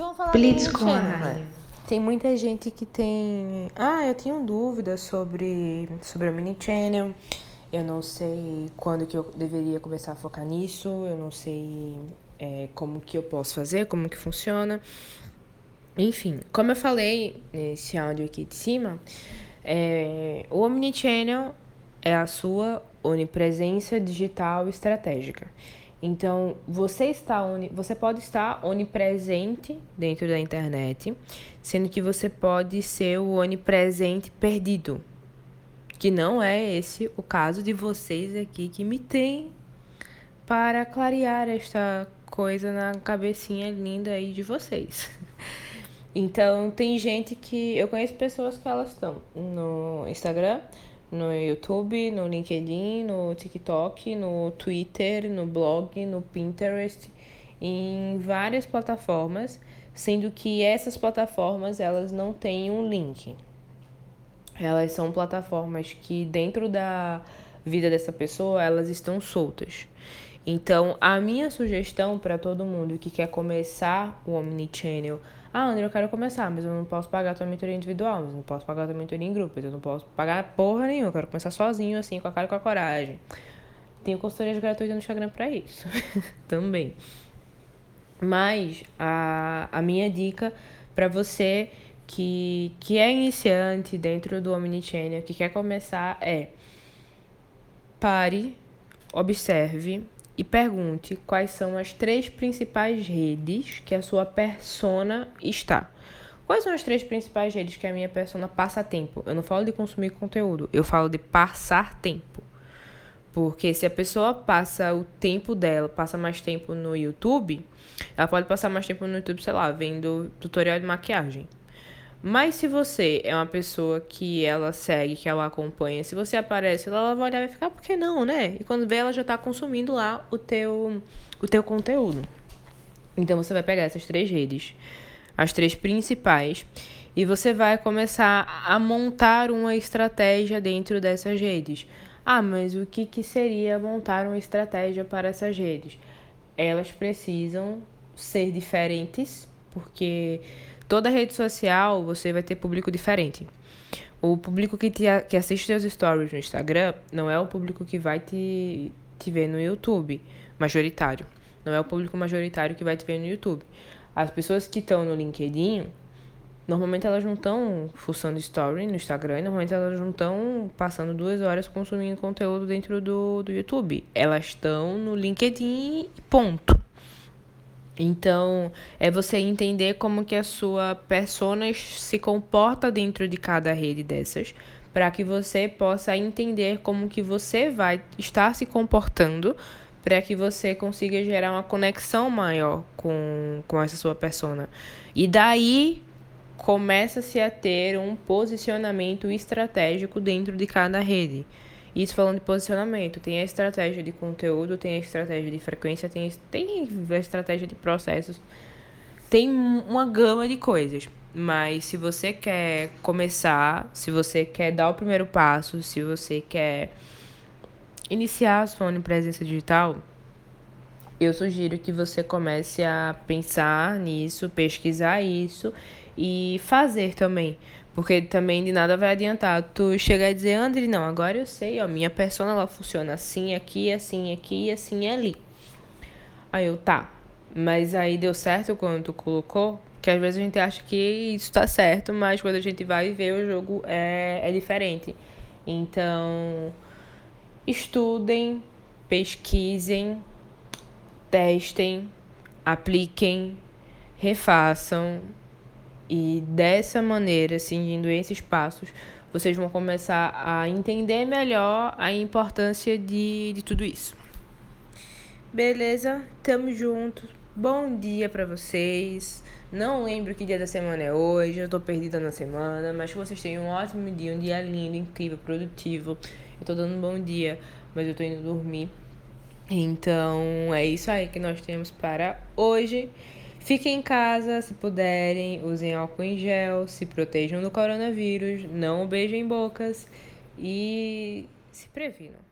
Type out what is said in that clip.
vamos falar Blitzcorn. Tem muita gente que tem. Ah, eu tenho dúvida sobre, sobre a mini channel. Eu não sei quando que eu deveria começar a focar nisso. Eu não sei é, como que eu posso fazer, como que funciona. Enfim, como eu falei nesse áudio aqui de cima, é, o Omnichannel é a sua onipresença digital estratégica. Então, você está você pode estar onipresente dentro da internet, sendo que você pode ser o onipresente perdido. Que não é esse o caso de vocês aqui que me tem para clarear esta coisa na cabecinha linda aí de vocês. Então, tem gente que eu conheço pessoas que elas estão no Instagram, no YouTube, no LinkedIn, no TikTok, no Twitter, no blog, no Pinterest, em várias plataformas, sendo que essas plataformas elas não têm um link. Elas são plataformas que dentro da vida dessa pessoa elas estão soltas. Então, a minha sugestão para todo mundo que quer começar o Omnichannel ah, André, eu quero começar, mas eu não posso pagar a tua mentoria individual, mas eu não posso pagar a tua mentoria em grupo, eu não posso pagar porra nenhuma, eu quero começar sozinho, assim, com a cara e com a coragem. Tenho consultoria gratuita no Instagram para isso, também. Mas a, a minha dica para você que, que é iniciante dentro do Omnichannel, que quer começar, é pare, observe e pergunte quais são as três principais redes que a sua persona está. Quais são as três principais redes que a minha persona passa tempo? Eu não falo de consumir conteúdo, eu falo de passar tempo. Porque se a pessoa passa o tempo dela, passa mais tempo no YouTube, ela pode passar mais tempo no YouTube, sei lá, vendo tutorial de maquiagem. Mas se você é uma pessoa que ela segue, que ela acompanha, se você aparece lá, ela vai olhar e vai ficar, por que não, né? E quando vê, ela já tá consumindo lá o teu, o teu conteúdo. Então você vai pegar essas três redes, as três principais, e você vai começar a montar uma estratégia dentro dessas redes. Ah, mas o que, que seria montar uma estratégia para essas redes? Elas precisam ser diferentes, porque toda rede social você vai ter público diferente. O público que, te, que assiste seus stories no Instagram não é o público que vai te, te ver no YouTube, majoritário. Não é o público majoritário que vai te ver no YouTube. As pessoas que estão no LinkedIn, normalmente elas não estão fuçando story no Instagram, normalmente elas não estão passando duas horas consumindo conteúdo dentro do, do YouTube. Elas estão no LinkedIn, ponto. Então, é você entender como que a sua persona se comporta dentro de cada rede dessas, para que você possa entender como que você vai estar se comportando, para que você consiga gerar uma conexão maior com, com essa sua persona. E daí começa-se a ter um posicionamento estratégico dentro de cada rede. Isso falando de posicionamento, tem a estratégia de conteúdo, tem a estratégia de frequência, tem, tem a estratégia de processos, tem uma gama de coisas. Mas se você quer começar, se você quer dar o primeiro passo, se você quer iniciar a sua onipresença digital, eu sugiro que você comece a pensar nisso, pesquisar isso e fazer também. Porque também de nada vai adiantar tu chegar e dizer, André, não, agora eu sei, ó, minha persona ela funciona assim, aqui, assim, aqui, assim, ali. Aí eu, tá. Mas aí deu certo quando tu colocou? Que às vezes a gente acha que isso tá certo, mas quando a gente vai ver o jogo é, é diferente. Então, estudem, pesquisem, testem, apliquem, refaçam e dessa maneira, seguindo esses passos, vocês vão começar a entender melhor a importância de, de tudo isso. Beleza? Tamo junto. Bom dia para vocês. Não lembro que dia da semana é hoje, eu tô perdida na semana, mas que vocês tenham um ótimo dia, um dia lindo, incrível, produtivo. Eu tô dando um bom dia, mas eu tô indo dormir. Então, é isso aí que nós temos para hoje. Fiquem em casa se puderem, usem álcool em gel, se protejam do coronavírus, não beijem bocas e se previnam.